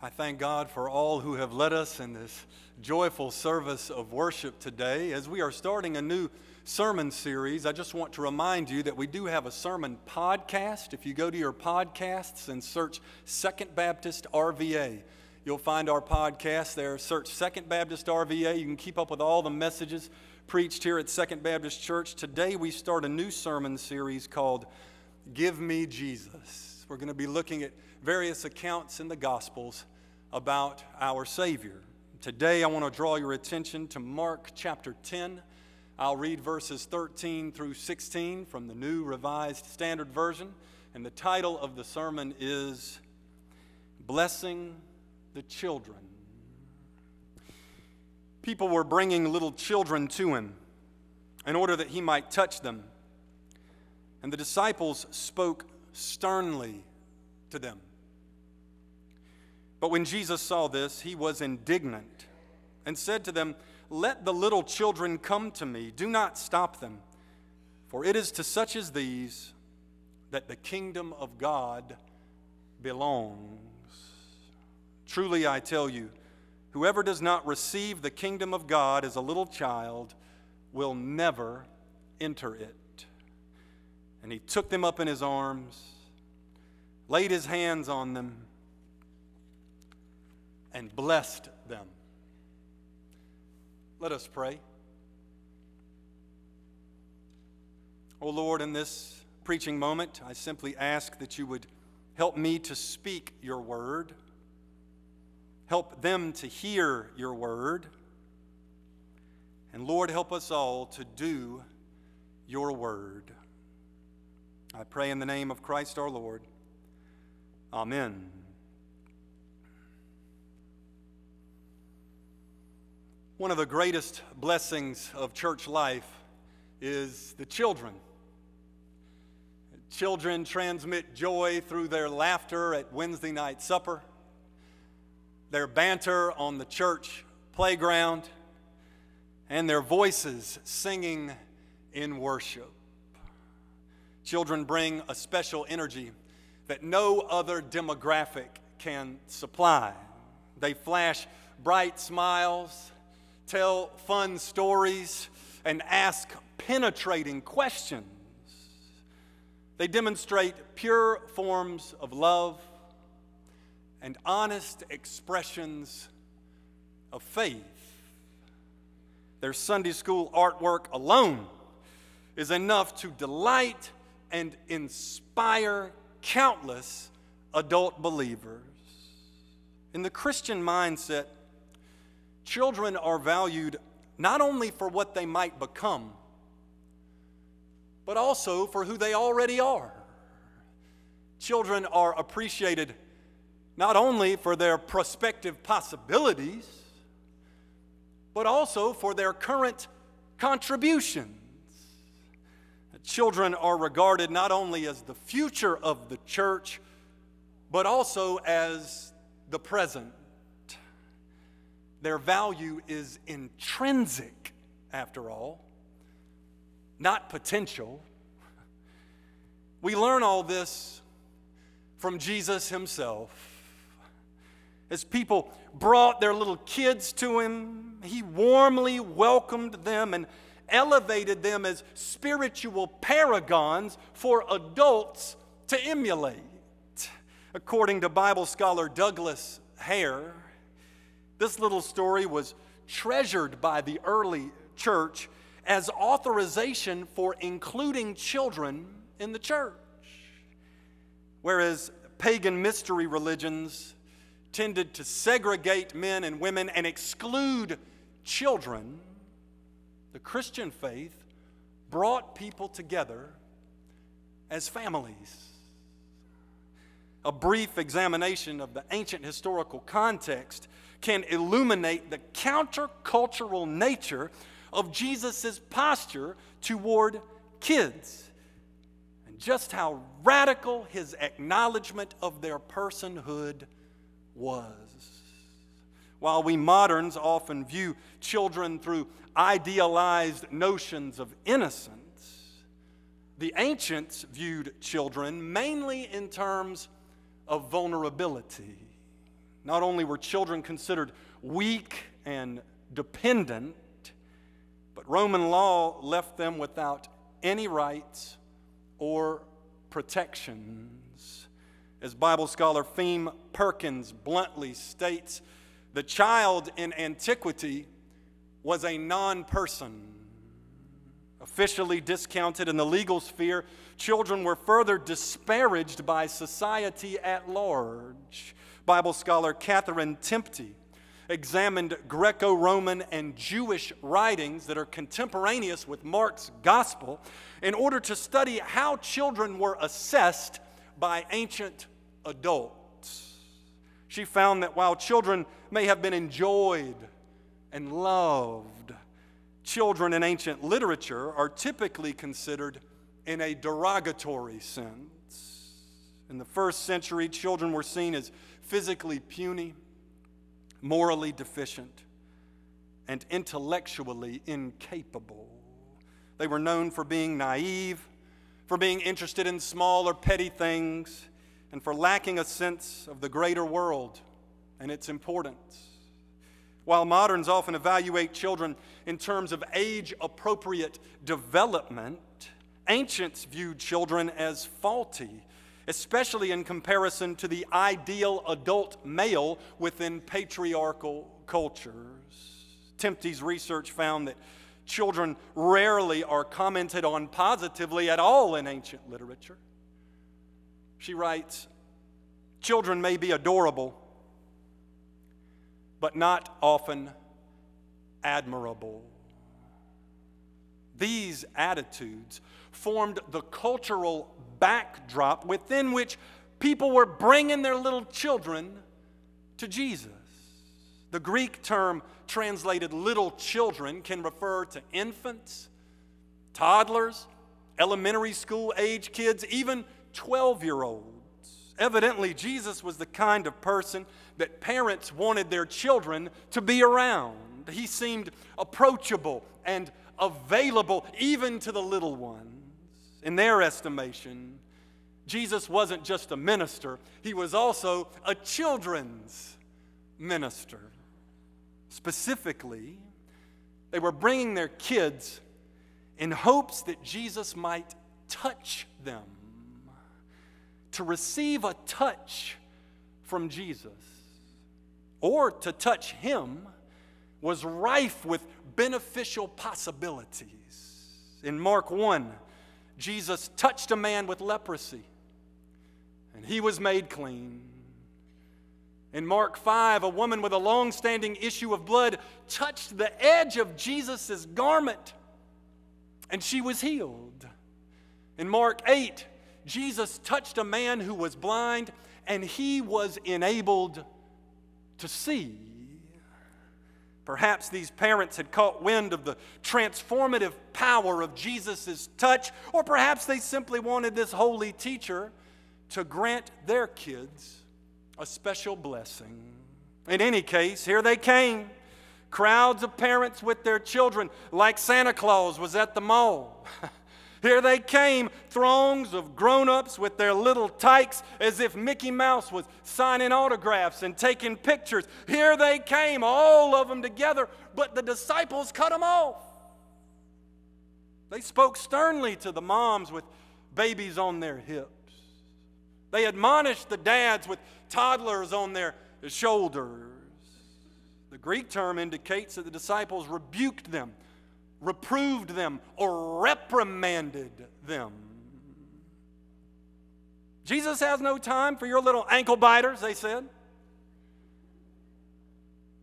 I thank God for all who have led us in this joyful service of worship today. As we are starting a new sermon series, I just want to remind you that we do have a sermon podcast. If you go to your podcasts and search Second Baptist RVA, you'll find our podcast there. Search Second Baptist RVA. You can keep up with all the messages preached here at Second Baptist Church. Today we start a new sermon series called Give Me Jesus. We're going to be looking at various accounts in the Gospels about our Savior. Today, I want to draw your attention to Mark chapter 10. I'll read verses 13 through 16 from the New Revised Standard Version, and the title of the sermon is Blessing the Children. People were bringing little children to him in order that he might touch them, and the disciples spoke sternly to them. But when Jesus saw this, he was indignant and said to them, Let the little children come to me, do not stop them, for it is to such as these that the kingdom of God belongs. Truly, I tell you, whoever does not receive the kingdom of God as a little child will never enter it. And he took them up in his arms, laid his hands on them and blessed them. Let us pray. Oh Lord, in this preaching moment, I simply ask that you would help me to speak your word, help them to hear your word, and Lord, help us all to do your word. I pray in the name of Christ our Lord. Amen. One of the greatest blessings of church life is the children. Children transmit joy through their laughter at Wednesday night supper, their banter on the church playground, and their voices singing in worship. Children bring a special energy that no other demographic can supply. They flash bright smiles tell fun stories, and ask penetrating questions. They demonstrate pure forms of love and honest expressions of faith. Their Sunday school artwork alone is enough to delight and inspire countless adult believers. In the Christian mindset, Children are valued not only for what they might become, but also for who they already are. Children are appreciated not only for their prospective possibilities, but also for their current contributions. Children are regarded not only as the future of the church, but also as the present their value is intrinsic, after all, not potential. We learn all this from Jesus himself. As people brought their little kids to him, he warmly welcomed them and elevated them as spiritual paragons for adults to emulate. According to Bible scholar Douglas Hare, this little story was treasured by the early church as authorization for including children in the church. Whereas pagan mystery religions tended to segregate men and women and exclude children, the Christian faith brought people together as families. A brief examination of the ancient historical context can illuminate the countercultural nature of Jesus' posture toward kids and just how radical his acknowledgement of their personhood was. While we moderns often view children through idealized notions of innocence, the ancients viewed children mainly in terms of vulnerability Not only were children considered weak and dependent, but Roman law left them without any rights or protections. As Bible scholar Pheme Perkins bluntly states, the child in antiquity was a non person. Officially discounted in the legal sphere, children were further disparaged by society at large. Bible scholar Catherine Tempte examined Greco Roman and Jewish writings that are contemporaneous with Mark's gospel in order to study how children were assessed by ancient adults. She found that while children may have been enjoyed and loved, children in ancient literature are typically considered in a derogatory sense. In the first century, children were seen as physically puny, morally deficient, and intellectually incapable. They were known for being naive, for being interested in small or petty things, and for lacking a sense of the greater world and its importance. While moderns often evaluate children in terms of age appropriate development, ancients viewed children as faulty, especially in comparison to the ideal adult male within patriarchal cultures. Tempte's research found that children rarely are commented on positively at all in ancient literature. She writes Children may be adorable, but not often admirable. These attitudes formed the cultural backdrop within which people were bringing their little children to Jesus. The Greek term translated little children can refer to infants, toddlers, elementary school age kids, even 12 year olds. Evidently, Jesus was the kind of person that parents wanted their children to be around. He seemed approachable and available even to the little ones. In their estimation, Jesus wasn't just a minister, he was also a children's minister. Specifically, they were bringing their kids in hopes that Jesus might touch them, to receive a touch from Jesus, or to touch him was rife with beneficial possibilities. In Mark 1, Jesus touched a man with leprosy, and he was made clean. In Mark 5, a woman with a long standing issue of blood touched the edge of Jesus' garment and she was healed. In Mark 8, Jesus touched a man who was blind and he was enabled to see. Perhaps these parents had caught wind of the transformative power of Jesus' touch, or perhaps they simply wanted this holy teacher to grant their kids a special blessing. In any case, here they came. Crowds of parents with their children, like Santa Claus was at the mall. Here they came, throngs of grown ups with their little tykes, as if Mickey Mouse was signing autographs and taking pictures. Here they came, all of them together, but the disciples cut them off. They spoke sternly to the moms with babies on their hips. They admonished the dads with toddlers on their shoulders. The Greek term indicates that the disciples rebuked them, reproved them, or reprimanded them. Jesus has no time for your little ankle biters, they said.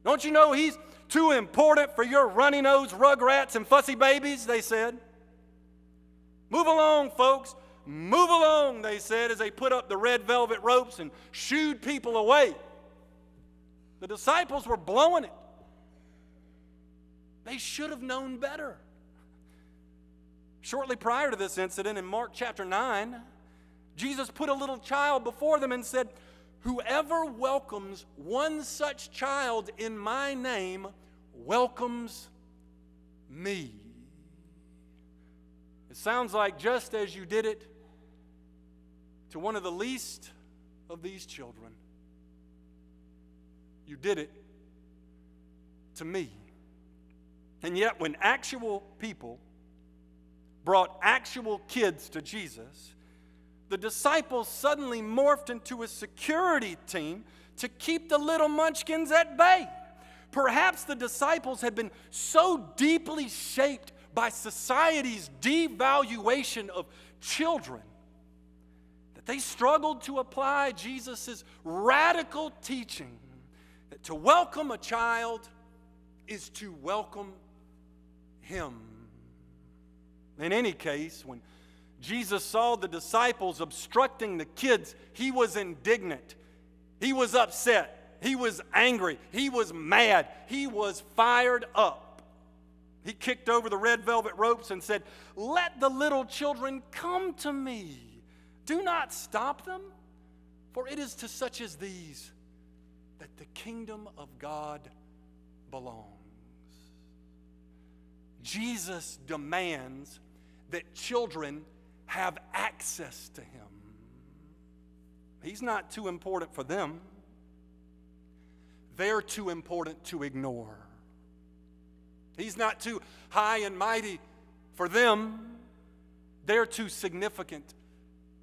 Don't you know he's too important for your runny nosed rugrats and fussy babies? They said. Move along, folks. Move along, they said, as they put up the red velvet ropes and shooed people away. The disciples were blowing it. They should have known better. Shortly prior to this incident, in Mark chapter 9, Jesus put a little child before them and said, Whoever welcomes one such child in my name welcomes me. It sounds like just as you did it to one of the least of these children, You did it to me. And yet, when actual people brought actual kids to Jesus, the disciples suddenly morphed into a security team to keep the little munchkins at bay. Perhaps the disciples had been so deeply shaped by society's devaluation of children that they struggled to apply Jesus' radical teaching that to welcome a child is to welcome him. In any case, when Jesus saw the disciples obstructing the kids, he was indignant. He was upset. He was angry. He was mad. He was fired up. He kicked over the red velvet ropes and said, Let the little children come to me. Do not stop them, for it is to such as these that the kingdom of God belongs. Jesus demands that children have access to him. He's not too important for them, they're too important to ignore. He's not too high and mighty for them, they're too significant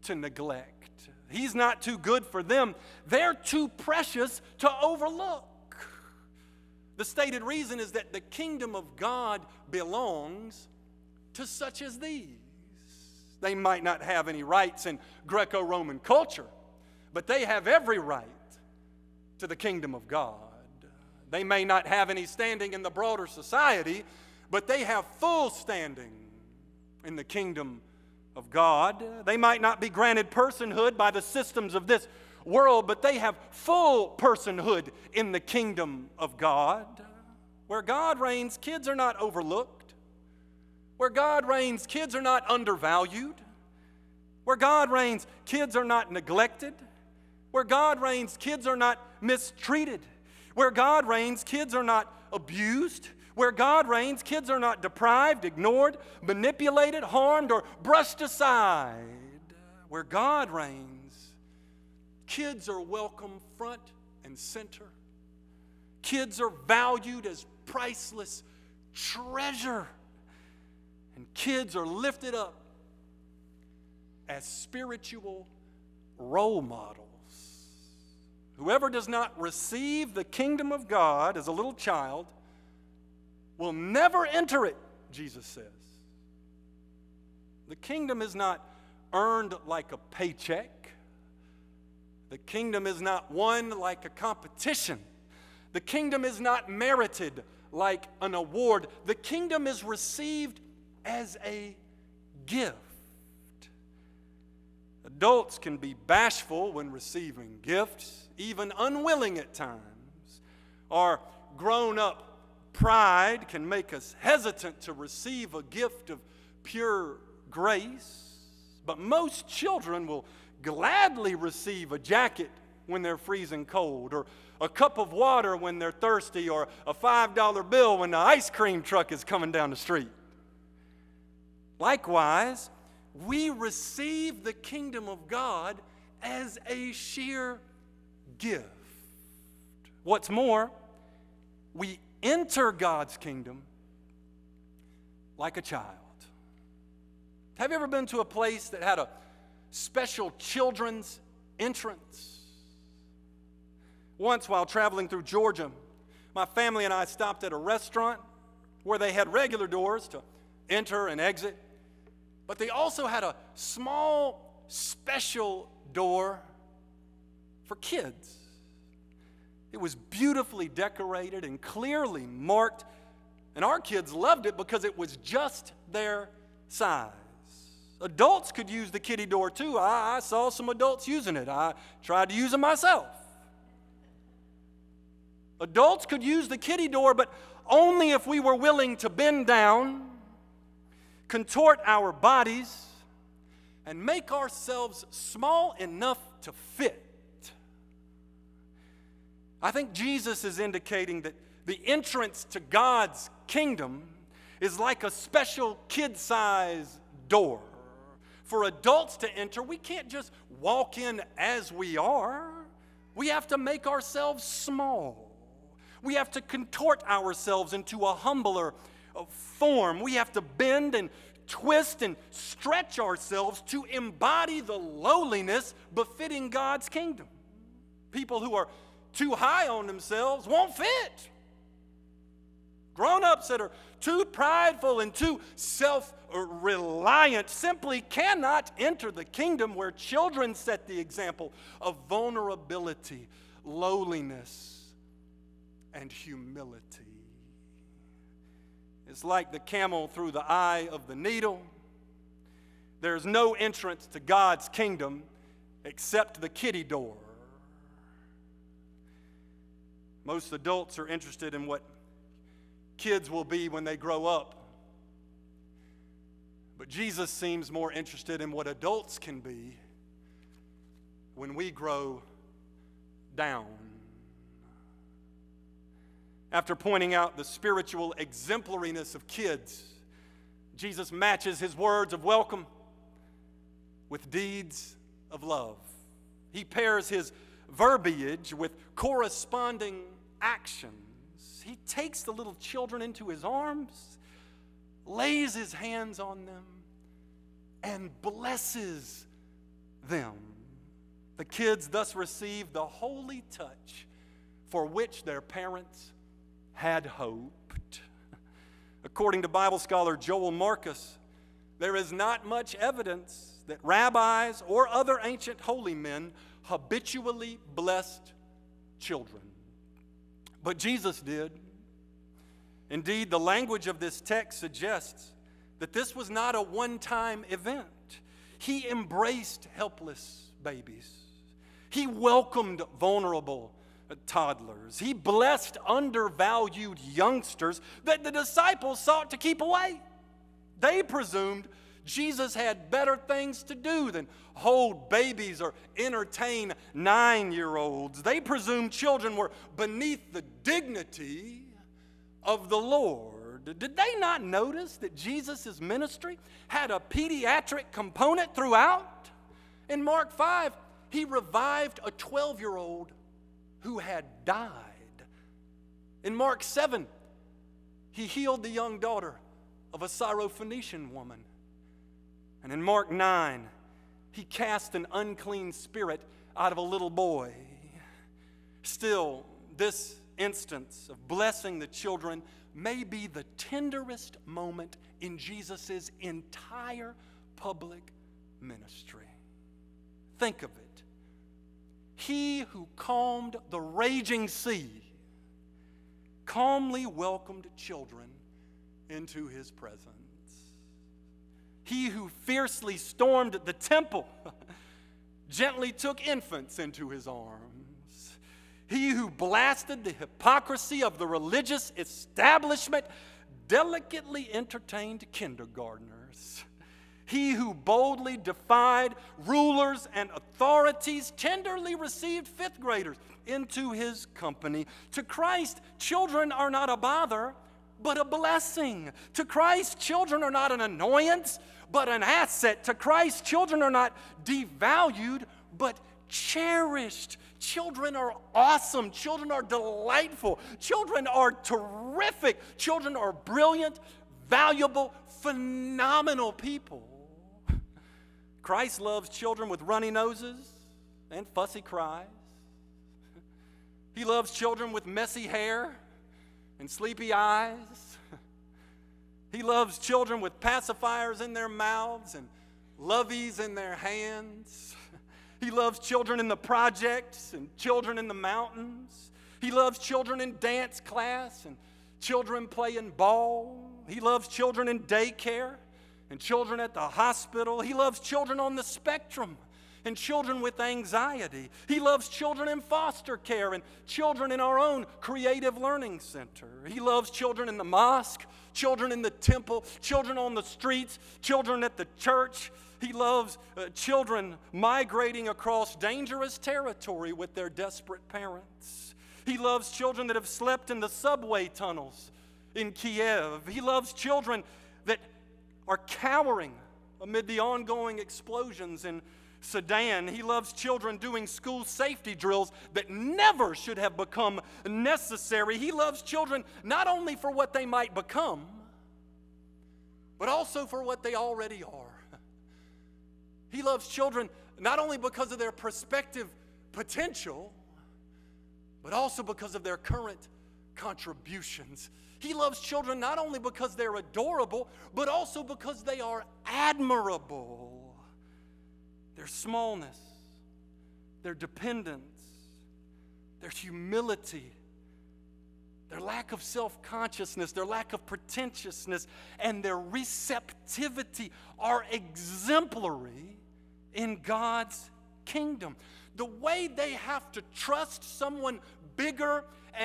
to neglect. He's not too good for them, they're too precious to overlook. The stated reason is that the kingdom of God belongs to such as these. They might not have any rights in Greco Roman culture, but they have every right to the kingdom of God. They may not have any standing in the broader society, but they have full standing in the kingdom of God. They might not be granted personhood by the systems of this world, but they have full personhood in the kingdom of God. Where God reigns, kids are not overlooked. Where God reigns, kids are not undervalued. Where God reigns, kids are not neglected. Where God reigns, kids are not mistreated. Where God reigns, kids are not abused. Where God reigns, kids are not deprived, ignored, manipulated, harmed, or brushed aside. Where God reigns, kids are welcome front and center. Kids are valued as priceless treasure. And kids are lifted up as spiritual role models. Whoever does not receive the kingdom of God as a little child will never enter it, Jesus says. The kingdom is not earned like a paycheck. The kingdom is not won like a competition. The kingdom is not merited like an award. The kingdom is received as a gift. Adults can be bashful when receiving gifts, even unwilling at times. Our grown up pride can make us hesitant to receive a gift of pure grace. But most children will gladly receive a jacket when they're freezing cold, or a cup of water when they're thirsty, or a $5 bill when the ice cream truck is coming down the street. Likewise, we receive the kingdom of God as a sheer gift. What's more, we enter God's kingdom like a child. Have you ever been to a place that had a special children's entrance? Once, while traveling through Georgia, my family and I stopped at a restaurant where they had regular doors to enter and exit. But they also had a small, special door for kids. It was beautifully decorated and clearly marked, and our kids loved it because it was just their size. Adults could use the kitty door too. I, I saw some adults using it. I tried to use it myself. Adults could use the kitty door, but only if we were willing to bend down contort our bodies, and make ourselves small enough to fit. I think Jesus is indicating that the entrance to God's kingdom is like a special kid size door. For adults to enter, we can't just walk in as we are, we have to make ourselves small. We have to contort ourselves into a humbler uh, form. We have to bend and twist and stretch ourselves to embody the lowliness befitting God's kingdom. People who are too high on themselves won't fit. Grown ups that are too prideful and too self reliant simply cannot enter the kingdom where children set the example of vulnerability, lowliness, and humility. It's like the camel through the eye of the needle. There's no entrance to God's kingdom except the kitty door. Most adults are interested in what kids will be when they grow up. But Jesus seems more interested in what adults can be when we grow down. After pointing out the spiritual exemplariness of kids, Jesus matches his words of welcome with deeds of love. He pairs his verbiage with corresponding actions. He takes the little children into his arms, lays his hands on them, and blesses them. The kids thus receive the holy touch for which their parents had hoped. According to Bible scholar Joel Marcus, there is not much evidence that rabbis or other ancient holy men habitually blessed children. But Jesus did. Indeed, the language of this text suggests that this was not a one time event. He embraced helpless babies, he welcomed vulnerable toddlers, he blessed undervalued youngsters that the disciples sought to keep away. They presumed Jesus had better things to do than hold babies or entertain nine year olds. They presumed children were beneath the dignity of the Lord. Did they not notice that Jesus' ministry had a pediatric component throughout? In Mark 5, he revived a 12 year old who had died. In Mark 7, he healed the young daughter of a Syrophoenician woman. And in Mark 9, he cast an unclean spirit out of a little boy. Still, this instance of blessing the children may be the tenderest moment in Jesus' entire public ministry. Think of it. He who calmed the raging sea calmly welcomed children into his presence. He who fiercely stormed the temple gently took infants into his arms. He who blasted the hypocrisy of the religious establishment delicately entertained kindergartners. He who boldly defied rulers and authorities tenderly received fifth graders into his company. To Christ, children are not a bother, but a blessing. To Christ, children are not an annoyance, but an asset. To Christ, children are not devalued, but cherished. Children are awesome. Children are delightful. Children are terrific. Children are brilliant, valuable, phenomenal people. Christ loves children with runny noses and fussy cries. He loves children with messy hair and sleepy eyes. He loves children with pacifiers in their mouths and loveys in their hands. He loves children in the projects and children in the mountains. He loves children in dance class and children playing ball. He loves children in daycare and children at the hospital. He loves children on the spectrum and children with anxiety. He loves children in foster care and children in our own creative learning center. He loves children in the mosque, children in the temple, children on the streets, children at the church. He loves uh, children migrating across dangerous territory with their desperate parents. He loves children that have slept in the subway tunnels in Kiev. He loves children that are cowering amid the ongoing explosions in Sudan. He loves children doing school safety drills that never should have become necessary. He loves children not only for what they might become, but also for what they already are. He loves children not only because of their prospective potential, but also because of their current contributions. He loves children not only because they're adorable, but also because they are admirable. Their smallness, their dependence, their humility, their lack of self consciousness, their lack of pretentiousness, and their receptivity are exemplary in God's kingdom. The way they have to trust someone bigger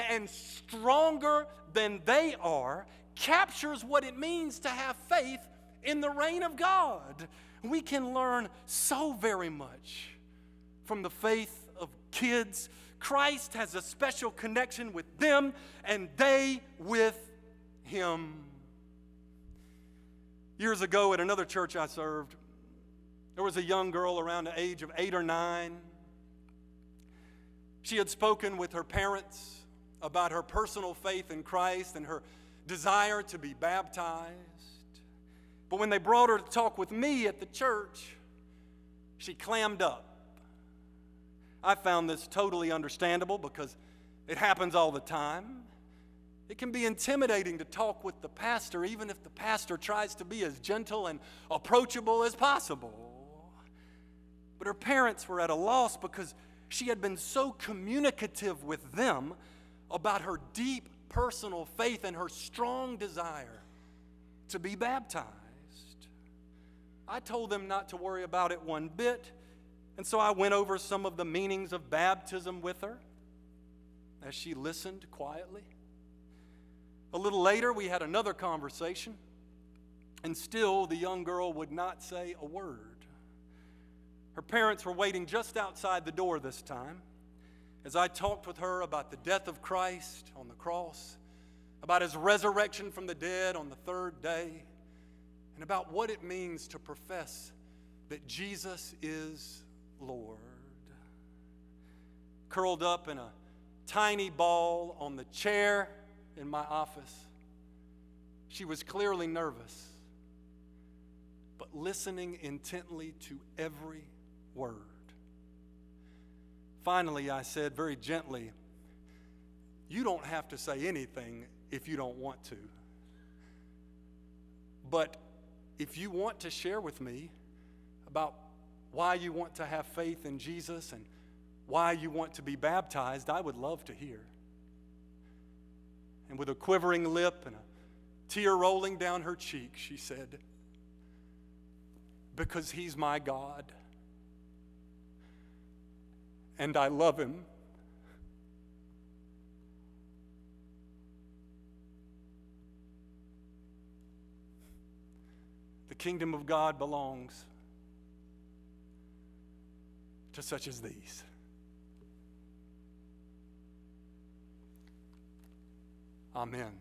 and stronger than they are captures what it means to have faith in the reign of God. We can learn so very much from the faith of kids. Christ has a special connection with them and they with him. Years ago at another church I served, there was a young girl around the age of eight or nine. She had spoken with her parents about her personal faith in Christ and her desire to be baptized. But when they brought her to talk with me at the church, she clammed up. I found this totally understandable because it happens all the time. It can be intimidating to talk with the pastor, even if the pastor tries to be as gentle and approachable as possible. But her parents were at a loss because she had been so communicative with them about her deep personal faith and her strong desire to be baptized. I told them not to worry about it one bit, and so I went over some of the meanings of baptism with her as she listened quietly. A little later, we had another conversation, and still the young girl would not say a word. Her parents were waiting just outside the door this time as I talked with her about the death of Christ on the cross, about his resurrection from the dead on the third day, and about what it means to profess that Jesus is Lord. Curled up in a tiny ball on the chair in my office, she was clearly nervous, but listening intently to every word. Finally, I said very gently, You don't have to say anything if you don't want to. But if you want to share with me about why you want to have faith in Jesus and why you want to be baptized, I would love to hear. And with a quivering lip and a tear rolling down her cheek, she said, Because He's my God and I love him. Kingdom of God belongs to such as these. Amen.